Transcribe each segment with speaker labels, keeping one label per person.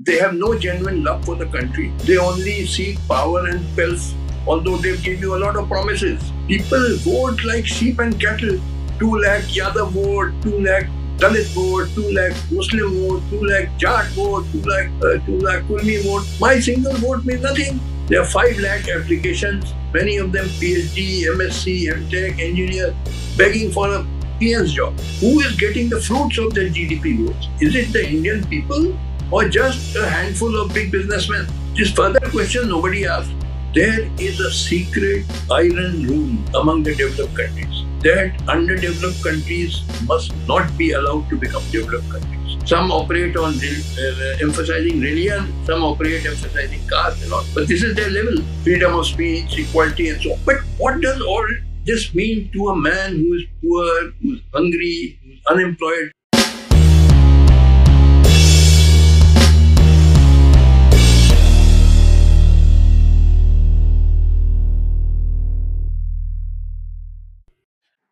Speaker 1: They have no genuine love for the country. They only seek power and pelf, although they give you a lot of promises. People vote like sheep and cattle. 2 lakh Yadav vote, 2 lakh Dalit vote, 2 lakh Muslim vote, 2 lakh Jat vote, 2 lakh, uh, 2 lakh Kurmi vote. My single vote means nothing. There are 5 lakh applications, many of them PhD, MSc, MTech, engineer, begging for a PN's job. Who is getting the fruits of their GDP votes? Is it the Indian people or just a handful of big businessmen? This further question nobody asked. There is a secret iron rule among the developed countries that underdeveloped countries must not be allowed to become developed countries. Some operate on uh, emphasizing religion, some operate emphasizing caste and all. But this is their level freedom of speech, equality, and so on. But what does all this mean to a man who is poor, who's hungry, who's unemployed?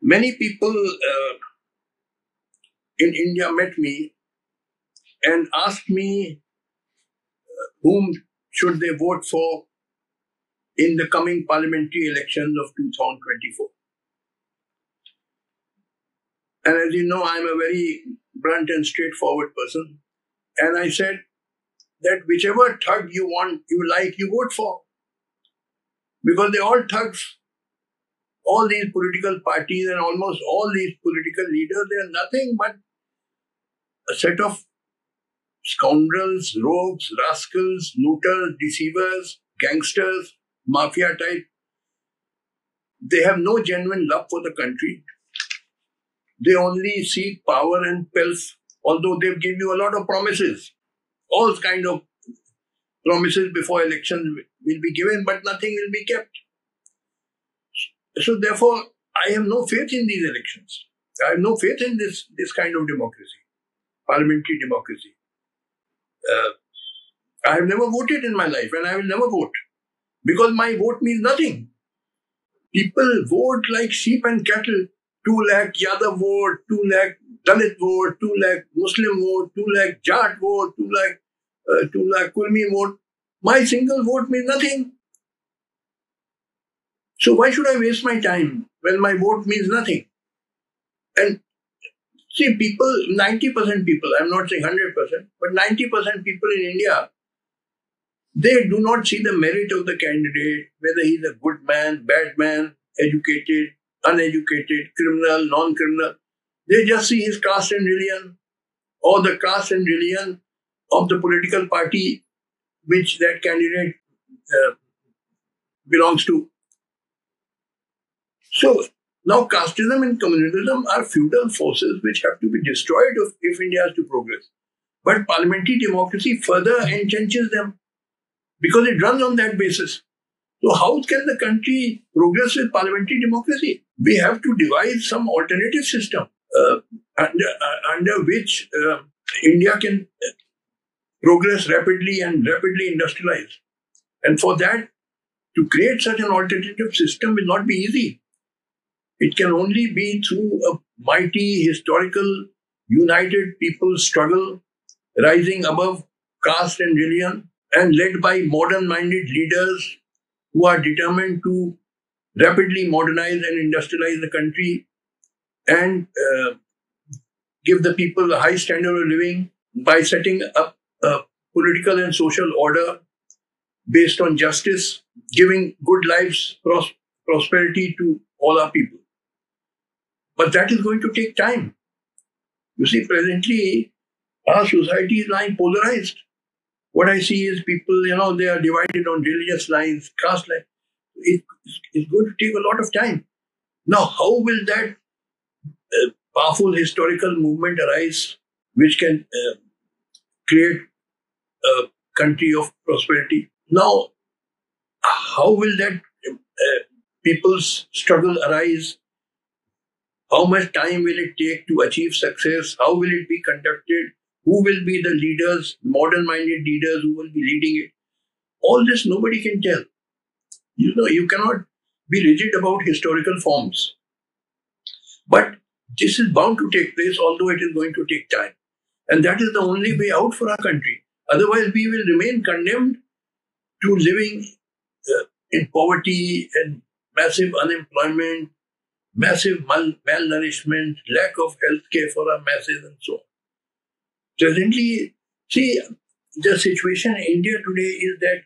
Speaker 1: Many people uh, in India met me and asked me uh, whom should they vote for in the coming parliamentary elections of 2024. And as you know, I'm a very blunt and straightforward person. And I said that whichever thug you want, you like, you vote for. Because they're all thugs. All these political parties and almost all these political leaders, they are nothing but a set of scoundrels, rogues, rascals, looters, deceivers, gangsters, mafia type. They have no genuine love for the country. They only seek power and pelf, although they give you a lot of promises. All kind of promises before elections will be given, but nothing will be kept. So therefore, I have no faith in these elections. I have no faith in this, this kind of democracy, parliamentary democracy. Uh, I have never voted in my life and I will never vote because my vote means nothing. People vote like sheep and cattle. 2 lakh Yadav vote, 2 lakh Dalit vote, 2 lakh Muslim vote, 2 lakh Jat vote, 2 lakh, uh, 2 lakh Kurmi vote. My single vote means nothing. So why should I waste my time when my vote means nothing? And see, people, 90% people, I'm not saying 100%, but 90% people in India they do not see the merit of the candidate, whether he's a good man, bad man, educated, uneducated, criminal, non criminal. They just see his caste and religion or the caste and religion of the political party which that candidate uh, belongs to. So now casteism and communalism are feudal forces which have to be destroyed if, if India has to progress. But parliamentary democracy further entrenches them because it runs on that basis. So how can the country progress with parliamentary democracy? We have to devise some alternative system uh, under, uh, under which uh, India can progress rapidly and rapidly industrialize. And for that, to create such an alternative system will not be easy. It can only be through a mighty historical united people struggle rising above caste and religion and led by modern minded leaders who are determined to rapidly modernize and industrialize the country and uh, give the people a high standard of living by setting up a political and social order based on justice, giving good lives, pros- prosperity to all our people. But that is going to take time. You see, presently, our society is lying polarized. What I see is people, you know, they are divided on religious lines, caste lines. It, it's going to take a lot of time. Now, how will that uh, powerful historical movement arise which can uh, create a country of prosperity? Now, how will that uh, people's struggle arise? How much time will it take to achieve success? How will it be conducted? Who will be the leaders, modern minded leaders who will be leading it? All this nobody can tell. You know, you cannot be rigid about historical forms. But this is bound to take place, although it is going to take time. And that is the only way out for our country. Otherwise, we will remain condemned to living uh, in poverty and massive unemployment, massive mal- malnourishment, lack of health care for our masses, and so on. Presently, see, the situation in India today is that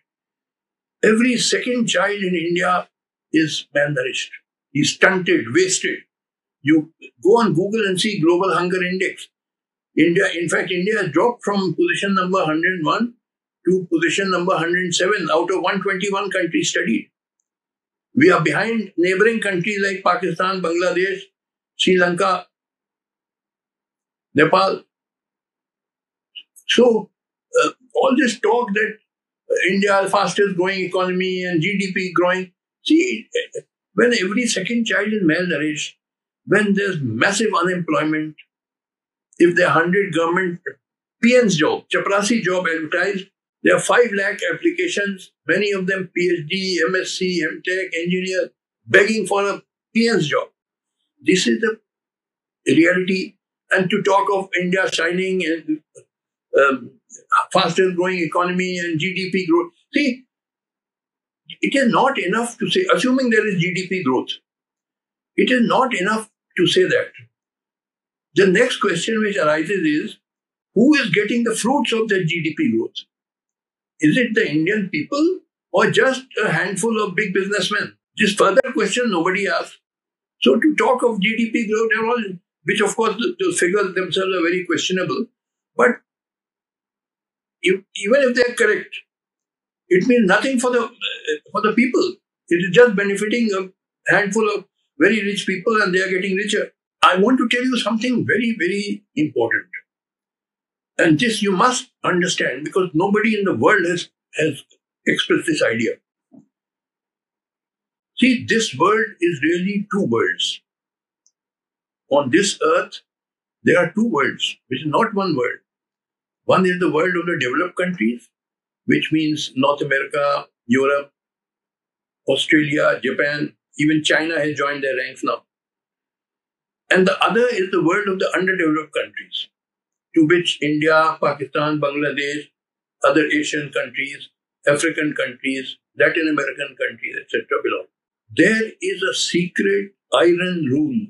Speaker 1: every second child in India is malnourished. is stunted, wasted. You go on Google and see Global Hunger Index. India, in fact, India has dropped from position number 101 to position number 107 out of 121 countries studied. We are behind neighboring countries like Pakistan, Bangladesh, Sri Lanka, Nepal. So, uh, all this talk that India is fastest growing economy and GDP growing. See, when every second child is malnourished, when there's massive unemployment, if there are 100 government PN's job, chaprasi job advertised, there are 5 lakh applications, many of them PhD, MSc, MTech, engineer, begging for a PN's job. This is the reality. And to talk of India shining and um, fastest growing economy and GDP growth. See, it is not enough to say, assuming there is GDP growth, it is not enough to say that. The next question which arises is who is getting the fruits of that GDP growth? Is it the Indian people or just a handful of big businessmen? This further question nobody asks. So to talk of GDP growth and all, which of course the, the figures themselves are very questionable, but if, even if they're correct, it means nothing for the for the people. It is just benefiting a handful of very rich people, and they are getting richer. I want to tell you something very, very important. And this you must understand because nobody in the world has, has expressed this idea. See, this world is really two worlds. On this earth, there are two worlds, which is not one world. One is the world of the developed countries, which means North America, Europe, Australia, Japan, even China has joined their ranks now. And the other is the world of the underdeveloped countries, to which India, Pakistan, Bangladesh, other Asian countries, African countries, Latin American countries, etc. belong. There is a secret iron rule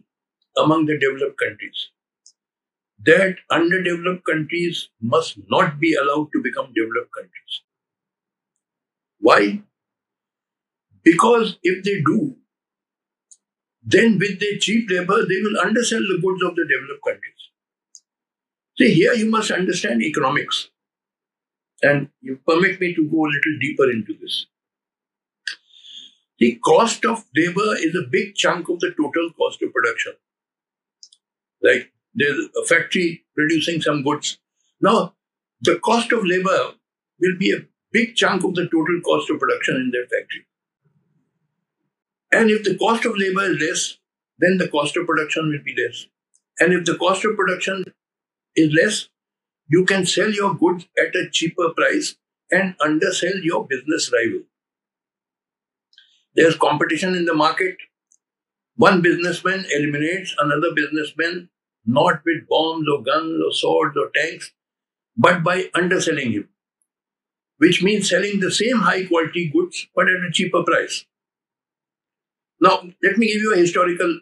Speaker 1: among the developed countries that underdeveloped countries must not be allowed to become developed countries. Why? Because if they do, then with their cheap labor, they will undersell the goods of the developed countries. See, here you must understand economics. And you permit me to go a little deeper into this. The cost of labor is a big chunk of the total cost of production. Like there's a factory producing some goods. Now, the cost of labor will be a big chunk of the total cost of production in that factory. And if the cost of labor is less, then the cost of production will be less. And if the cost of production is less, you can sell your goods at a cheaper price and undersell your business rival. There's competition in the market. One businessman eliminates another businessman not with bombs or guns or swords or tanks, but by underselling him, which means selling the same high quality goods but at a cheaper price. Now, let me give you a historical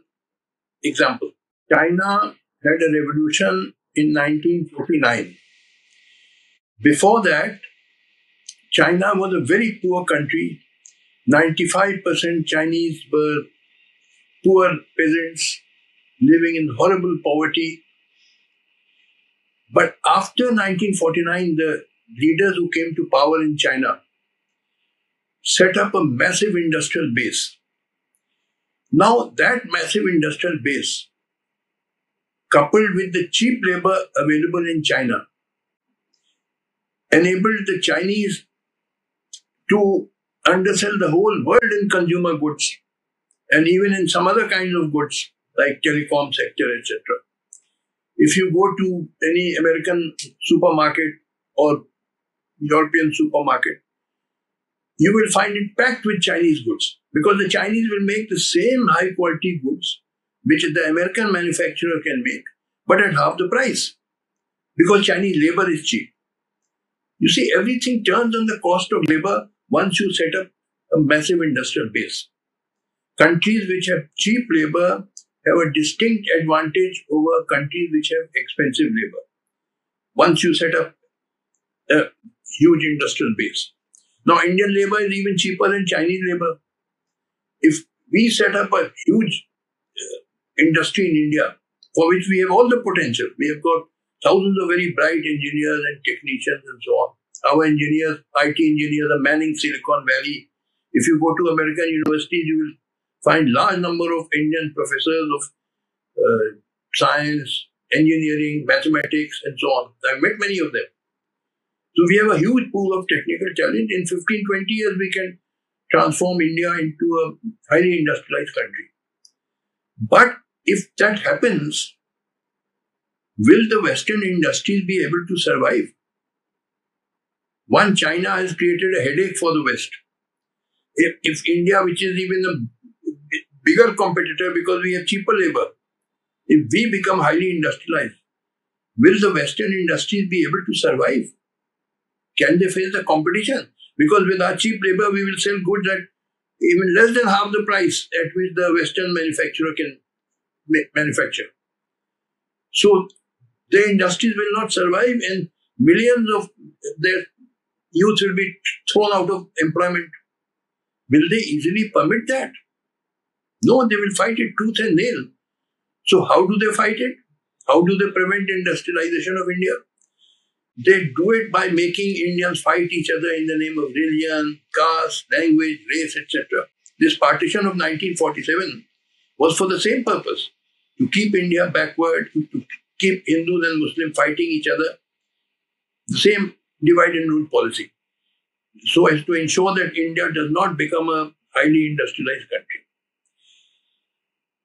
Speaker 1: example. China had a revolution in 1949. Before that, China was a very poor country. 95% Chinese were poor peasants living in horrible poverty. But after 1949, the leaders who came to power in China set up a massive industrial base. Now, that massive industrial base, coupled with the cheap labor available in China, enabled the Chinese to undersell the whole world in consumer goods and even in some other kinds of goods like telecom sector, etc. If you go to any American supermarket or European supermarket, you will find it packed with Chinese goods because the Chinese will make the same high quality goods which the American manufacturer can make, but at half the price because Chinese labor is cheap. You see, everything turns on the cost of labor once you set up a massive industrial base. Countries which have cheap labor have a distinct advantage over countries which have expensive labor. Once you set up a huge industrial base. Now, Indian labor is even cheaper than Chinese labor. If we set up a huge uh, industry in India, for which we have all the potential, we have got thousands of very bright engineers and technicians and so on. Our engineers, IT engineers are manning Silicon Valley. If you go to American universities, you will find large number of Indian professors of uh, science, engineering, mathematics, and so on. I've met many of them. So we have a huge pool of technical talent. In 15, 20 years, we can transform India into a highly industrialized country. But if that happens, will the Western industries be able to survive? One, China has created a headache for the West. If, if India, which is even a bigger competitor because we have cheaper labor, if we become highly industrialized, will the Western industries be able to survive? Can they face the competition? Because with our cheap labor, we will sell goods at even less than half the price at which the Western manufacturer can manufacture. So the industries will not survive and millions of their youth will be thrown out of employment. Will they easily permit that? No, they will fight it tooth and nail. So, how do they fight it? How do they prevent industrialization of India? They do it by making Indians fight each other in the name of religion, caste, language, race, etc. This partition of 1947 was for the same purpose to keep India backward, to keep Hindus and Muslims fighting each other. The same divide and rule policy so as to ensure that India does not become a highly industrialized country.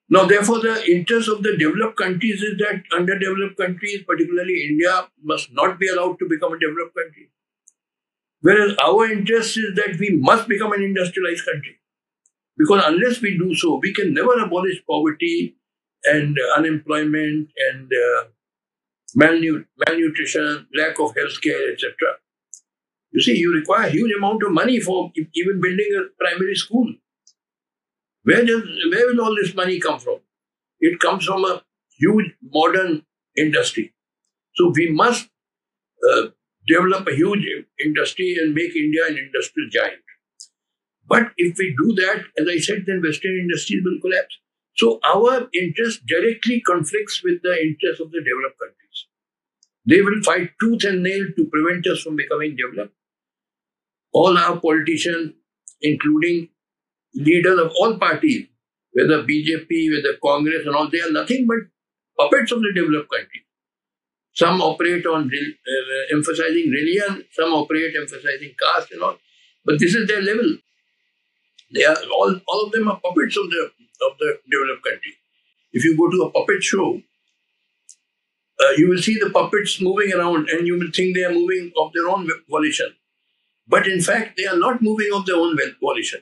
Speaker 1: Now, therefore, the interest of the developed countries is that underdeveloped countries, particularly India, must not be allowed to become a developed country. Whereas our interest is that we must become an industrialized country. Because unless we do so, we can never abolish poverty and unemployment and uh, malnutrition, lack of health care, etc. You see, you require huge amount of money for even building a primary school. Where, does, where will all this money come from? It comes from a huge modern industry. So we must uh, develop a huge industry and make India an industrial giant. But if we do that, as I said, then Western industries will collapse. So our interest directly conflicts with the interests of the developed countries. They will fight tooth and nail to prevent us from becoming developed. All our politicians, including leaders of all parties, whether BJP, whether Congress and all, they are nothing but puppets of the developed countries. Some operate on uh, emphasizing religion, some operate emphasizing caste and all. But this is their level. They are all, all of them are puppets of the of the developed country. If you go to a puppet show, uh, you will see the puppets moving around and you will think they are moving of their own volition. But in fact, they are not moving of their own volition.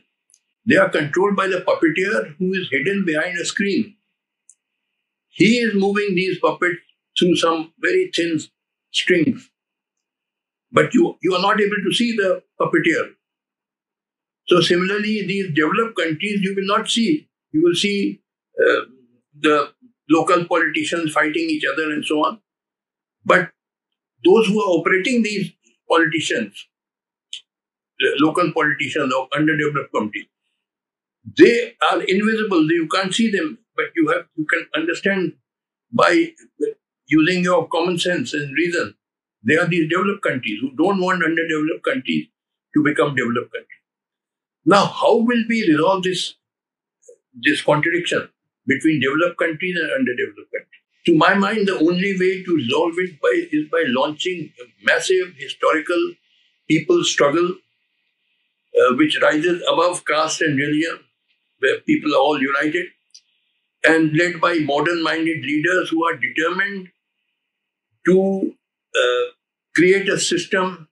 Speaker 1: They are controlled by the puppeteer who is hidden behind a screen. He is moving these puppets through some very thin strings. But you, you are not able to see the puppeteer. So similarly, these developed countries, you will not see you will see uh, the local politicians fighting each other and so on. But those who are operating these politicians, the local politicians of underdeveloped countries, they are invisible. You can't see them, but you have you can understand by using your common sense and reason. They are these developed countries who don't want underdeveloped countries to become developed countries. Now, how will we resolve this this contradiction between developed countries and underdeveloped countries. To my mind, the only way to resolve it by, is by launching a massive historical people struggle uh, which rises above caste and religion, where people are all united, and led by modern minded leaders who are determined to uh, create a system,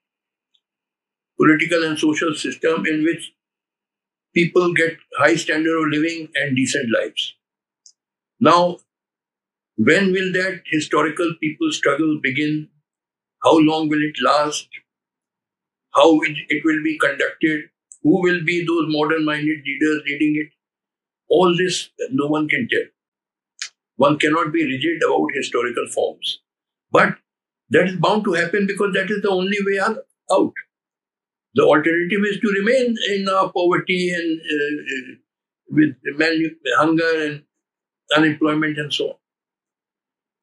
Speaker 1: political and social system, in which people get high standard of living and decent lives. Now, when will that historical people struggle begin? How long will it last? how it, it will be conducted, who will be those modern minded leaders leading it. All this no one can tell. One cannot be rigid about historical forms. But that is bound to happen because that is the only way out. The alternative is to remain in uh, poverty and uh, with mal- hunger and unemployment and so on.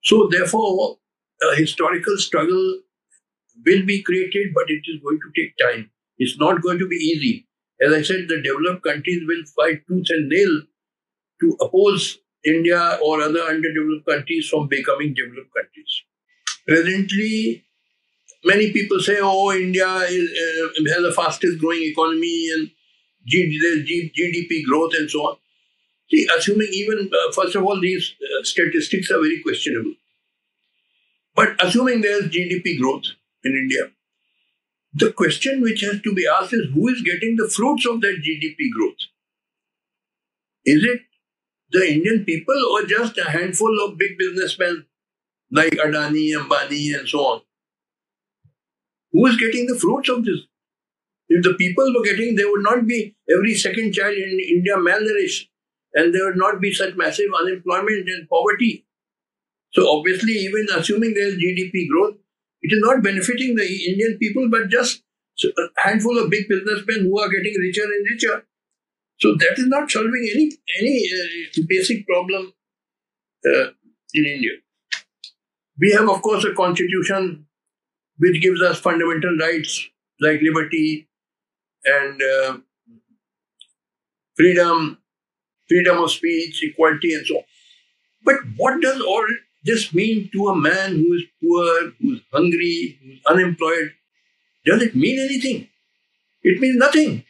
Speaker 1: So, therefore, a historical struggle will be created, but it is going to take time. It's not going to be easy. As I said, the developed countries will fight tooth and nail to oppose India or other underdeveloped countries from becoming developed countries. Presently, many people say, oh, India is, uh, has the fastest growing economy and there's GDP growth and so on. See, assuming even, uh, first of all, these uh, statistics are very questionable. But assuming there's GDP growth in India, the question which has to be asked is who is getting the fruits of that GDP growth? Is it the Indian people or just a handful of big businessmen like Adani, Ambani, and so on? Who is getting the fruits of this? If the people were getting, there would not be every second child in India malnourished, and there would not be such massive unemployment and poverty. So obviously, even assuming there is GDP growth, it is not benefiting the Indian people, but just a handful of big businessmen who are getting richer and richer. So that is not solving any any uh, basic problem uh, in India. We have, of course, a constitution which gives us fundamental rights like liberty and uh, freedom, freedom of speech, equality, and so on. But what does all this mean to a man who is poor, who's hungry, who's unemployed? Does it mean anything? It means nothing.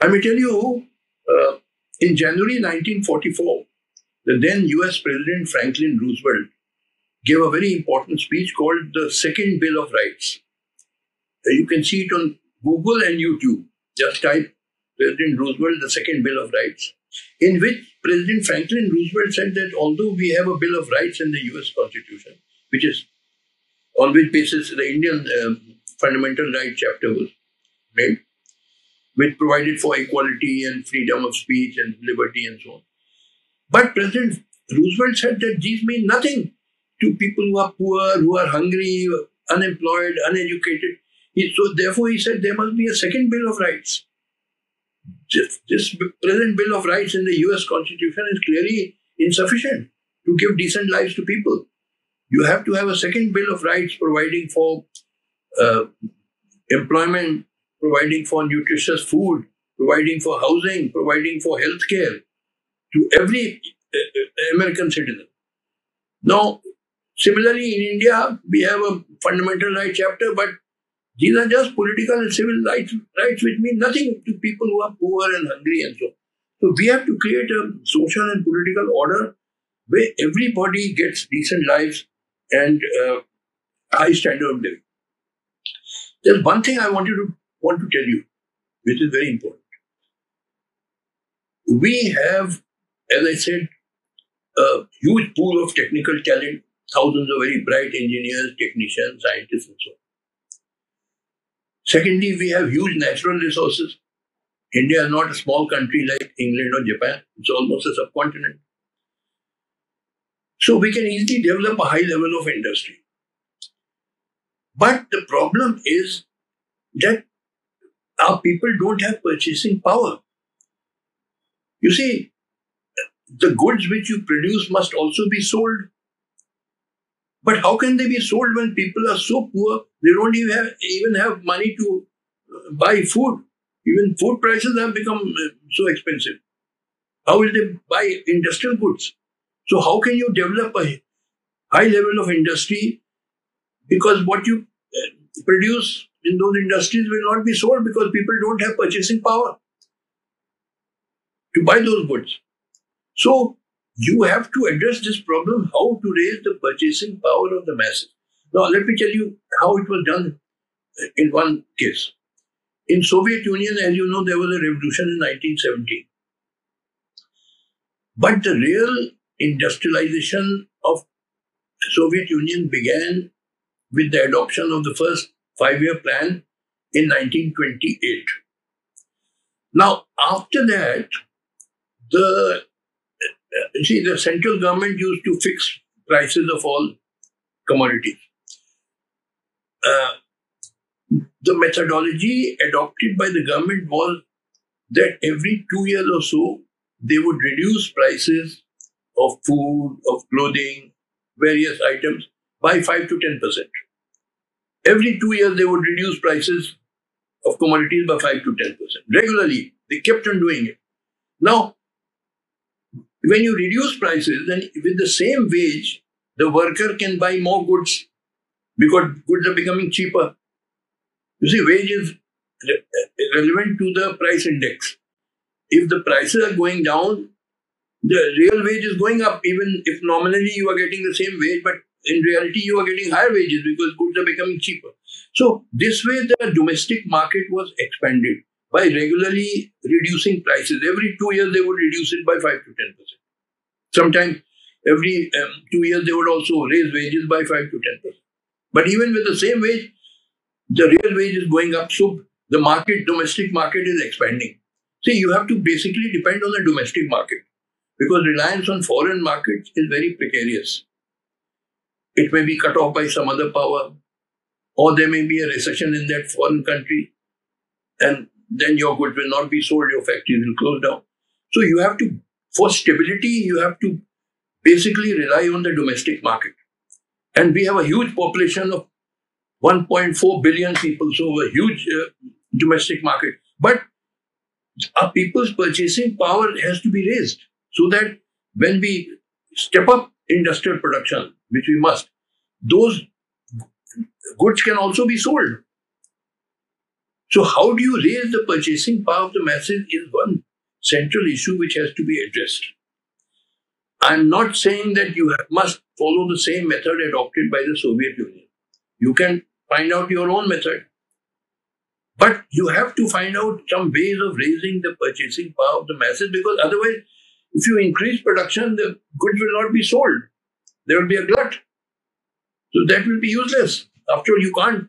Speaker 1: I may tell you, uh, in January 1944, the then US President Franklin Roosevelt gave a very important speech called the Second Bill of Rights. Uh, you can see it on Google and YouTube. Just type President Roosevelt, the Second Bill of Rights, in which President Franklin Roosevelt said that although we have a Bill of Rights in the US Constitution, which is on which basis the Indian um, Fundamental Rights chapter was made, which provided for equality and freedom of speech and liberty and so on. But President Roosevelt said that these mean nothing to people who are poor, who are hungry, unemployed, uneducated. He, so therefore, he said there must be a second Bill of Rights. This, this present Bill of Rights in the U.S. Constitution is clearly insufficient to give decent lives to people. You have to have a second Bill of Rights providing for uh, employment, providing for nutritious food, providing for housing, providing for health care to every uh, uh, American citizen. Now, similarly, in India, we have a fundamental rights chapter, but these are just political and civil rights, rights which mean nothing to people who are poor and hungry and so. on. So we have to create a social and political order where everybody gets decent lives and uh, high standard of living. There's one thing I wanted to want to tell you, which is very important. We have, as I said, a huge pool of technical talent, thousands of very bright engineers, technicians, scientists, and so on. Secondly, we have huge natural resources. India is not a small country like England or Japan. It's almost a subcontinent. So we can easily develop a high level of industry. But the problem is that our people don't have purchasing power. You see, the goods which you produce must also be sold. But how can they be sold when people are so poor they don't even have, even have money to uh, buy food? Even food prices have become uh, so expensive. How will they buy industrial goods? So how can you develop a high level of industry? Because what you uh, produce in those industries will not be sold because people don't have purchasing power to buy those goods. So you have to address this problem how to raise the purchasing power of the masses. Now let me tell you how it was done in one case. In Soviet Union, as you know, there was a revolution in 1917. But the real industrialization of Soviet Union began with the adoption of the first five year plan in 1928. Now, after that, the see the central government used to fix prices of all commodities. Uh, the methodology adopted by the government was that every two years or so they would reduce prices of food, of clothing, various items by 5 to 10 percent. Every two years they would reduce prices of commodities by 5 to 10 percent. Regularly, they kept on doing it. Now, when you reduce prices, then with the same wage, the worker can buy more goods because goods are becoming cheaper. You see, wage is re- uh, relevant to the price index. If the prices are going down, the real wage is going up, even if nominally you are getting the same wage, but in reality you are getting higher wages because goods are becoming cheaper. So, this way the domestic market was expanded by regularly reducing prices. Every two years they would reduce it by 5 to 10%. Sometimes every um, two years they would also raise wages by 5 to 10%. But even with the same wage, the real wage is going up. So the market, domestic market is expanding. See, you have to basically depend on the domestic market because reliance on foreign markets is very precarious. It may be cut off by some other power, or there may be a recession in that foreign country, and then your goods will not be sold, your factories will close down. So you have to, for stability, you have to basically rely on the domestic market. And we have a huge population of 1.4 billion people, so a huge uh, domestic market. But our people's purchasing power has to be raised so that when we step up industrial production, which we must, those goods can also be sold. So, how do you raise the purchasing power of the masses is one central issue which has to be addressed. I'm not saying that you must follow the same method adopted by the Soviet Union. You can find out your own method. But you have to find out some ways of raising the purchasing power of the masses because otherwise, if you increase production, the goods will not be sold. There will be a glut. So that will be useless. After all, you can't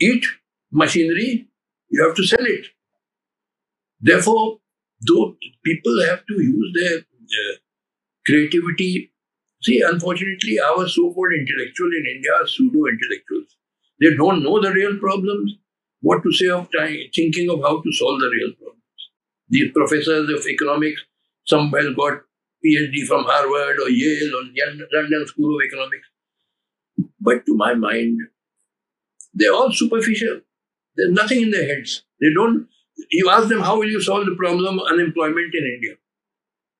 Speaker 1: eat machinery, you have to sell it. Therefore, though people have to use their uh, creativity. See, unfortunately, our so called intellectuals in India are pseudo intellectuals. They don't know the real problems, what to say of trying, thinking of how to solve the real problems. These professors of economics, some well got PhD from Harvard or Yale or London School of Economics. But to my mind, they're all superficial. There's nothing in their heads. They don't. You ask them, how will you solve the problem of unemployment in India?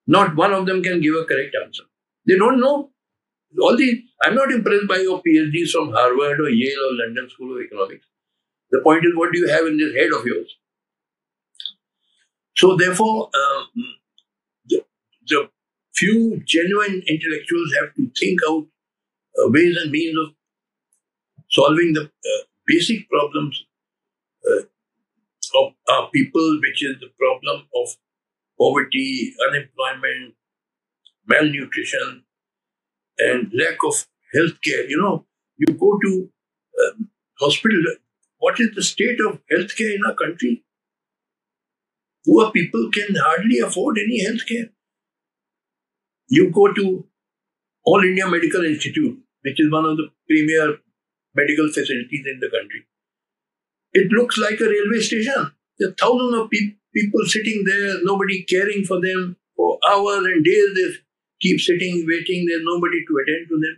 Speaker 1: Not one of them can give a correct answer. They don't know. All the I'm not impressed by your PhDs from Harvard or Yale or London School of Economics. The point is, what do you have in this head of yours? So, therefore, um, the, the few genuine intellectuals have to think out uh, ways and means of solving the uh, basic problems uh, of our people, which is the problem of poverty, unemployment, malnutrition, and lack of health care. You know, you go to um, hospital, what is the state of health care in our country? Poor people can hardly afford any health care. You go to All India Medical Institute, which is one of the premier medical facilities in the country. It looks like a railway station. There are thousands of pe- people sitting there, nobody caring for them for hours and days. They keep sitting, waiting. There's nobody to attend to them.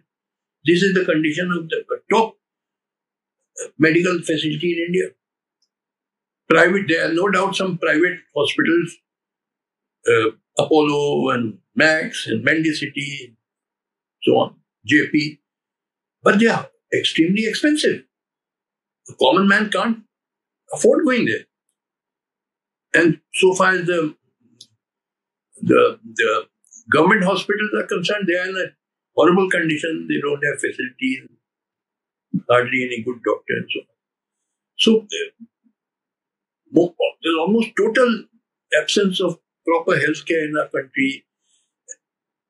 Speaker 1: This is the condition of the top medical facility in India. Private, there are no doubt some private hospitals, uh, Apollo and Max and Medicity, so on, JP, but they are extremely expensive. The common man can't afford going there. And so far as the, the, the government hospitals are concerned, they are in a horrible condition. They don't have facilities, hardly any good doctor and so on. So uh, there's almost total absence of proper healthcare in our country.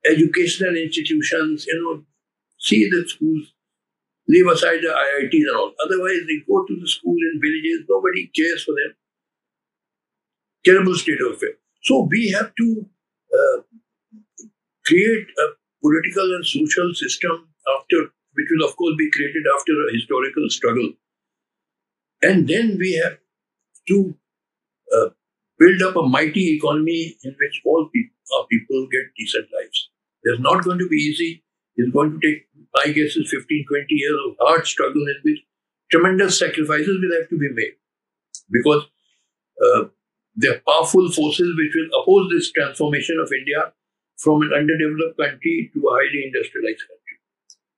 Speaker 1: Educational institutions, you know, see the schools. Leave aside the IITs and all. Otherwise, they go to the school in villages, nobody cares for them. Terrible state of affairs. So we have to uh, create a political and social system after, which will of course be created after a historical struggle. And then we have to uh, build up a mighty economy in which all people, our people get decent lives. It's not going to be easy. It's going to take, my guess is 15, 20 years of hard struggle in which tremendous sacrifices will have to be made. Because uh, there are powerful forces which will oppose this transformation of India from an underdeveloped country to a highly industrialized country.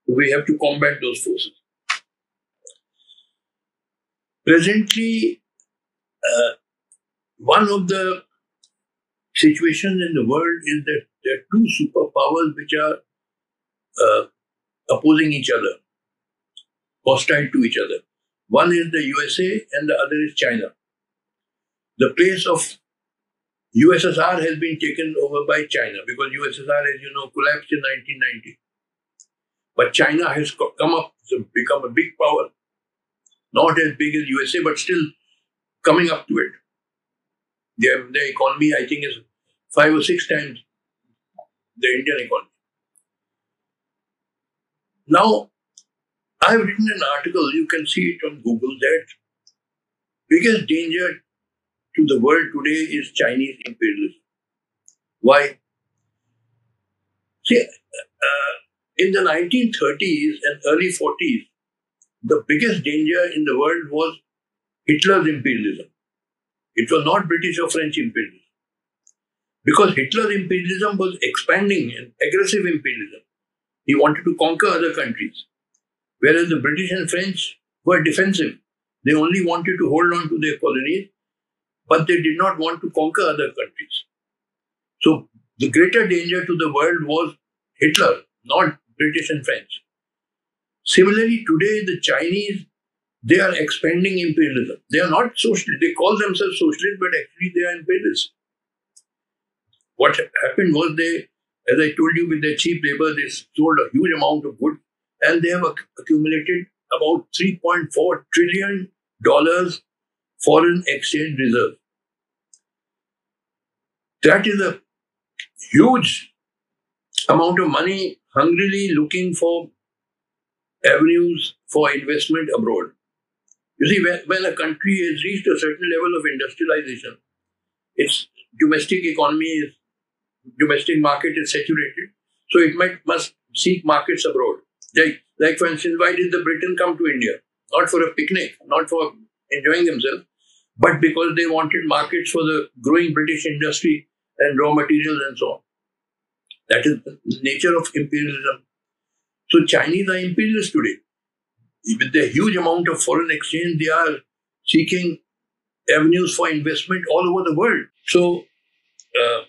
Speaker 1: So we have to combat those forces. Presently, uh, one of the situations in the world is that there are two superpowers which are uh, opposing each other, hostile to each other. One is the USA and the other is China. The place of USSR has been taken over by China because USSR, as you know, collapsed in 1990. But China has come up, become a big power. Not as big as USA, but still coming up to it. Their, their economy, I think, is five or six times the Indian economy. Now, I have written an article, you can see it on Google, that biggest danger to the world today is Chinese imperialism. Why? See, uh, in the 1930s and early 40s, the biggest danger in the world was Hitler's imperialism. It was not British or French imperialism. Because Hitler's imperialism was expanding and aggressive imperialism. He wanted to conquer other countries. Whereas the British and French were defensive. They only wanted to hold on to their colonies, but they did not want to conquer other countries. So the greater danger to the world was Hitler, not British and French. Similarly, today the Chinese, they are expanding imperialism. They are not socialist. They call themselves socialist, but actually they are imperialists. What happened was they as I told you, with their cheap labor, they sold a huge amount of goods and they have accumulated about $3.4 trillion foreign exchange reserve. That is a huge amount of money hungrily looking for avenues for investment abroad. You see, when, when a country has reached a certain level of industrialization, its domestic economy is domestic market is saturated. So it might must seek markets abroad. Like, like for instance, why did the Britain come to India? Not for a picnic, not for enjoying themselves, but because they wanted markets for the growing British industry and raw materials and so on. That is the nature of imperialism. So Chinese are imperialists today. With the huge amount of foreign exchange, they are seeking avenues for investment all over the world. So uh,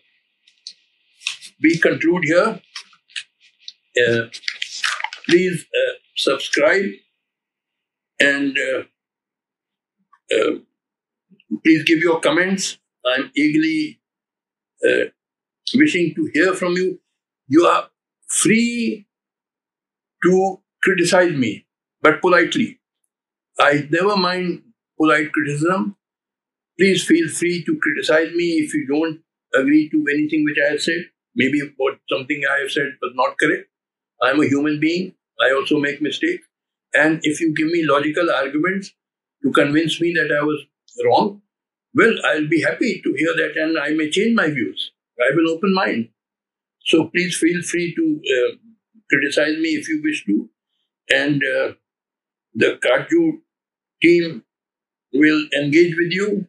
Speaker 1: we conclude here. Uh, please uh, subscribe and uh, uh please give your comments. I'm eagerly uh, wishing to hear from you. You are free to criticize me, but politely. I never mind polite criticism. Please feel free to criticize me if you don't agree to anything which I have said. Maybe what something I have said was not correct. I'm a human being. I also make mistakes. And if you give me logical arguments to convince me that I was wrong, well, I'll be happy to hear that and I may change my views. I an open mind. So please feel free to uh, criticize me if you wish to. And uh, the Katju team will engage with you.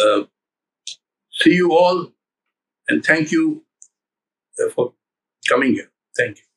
Speaker 1: Uh, see you all and thank you for coming here. Thank you.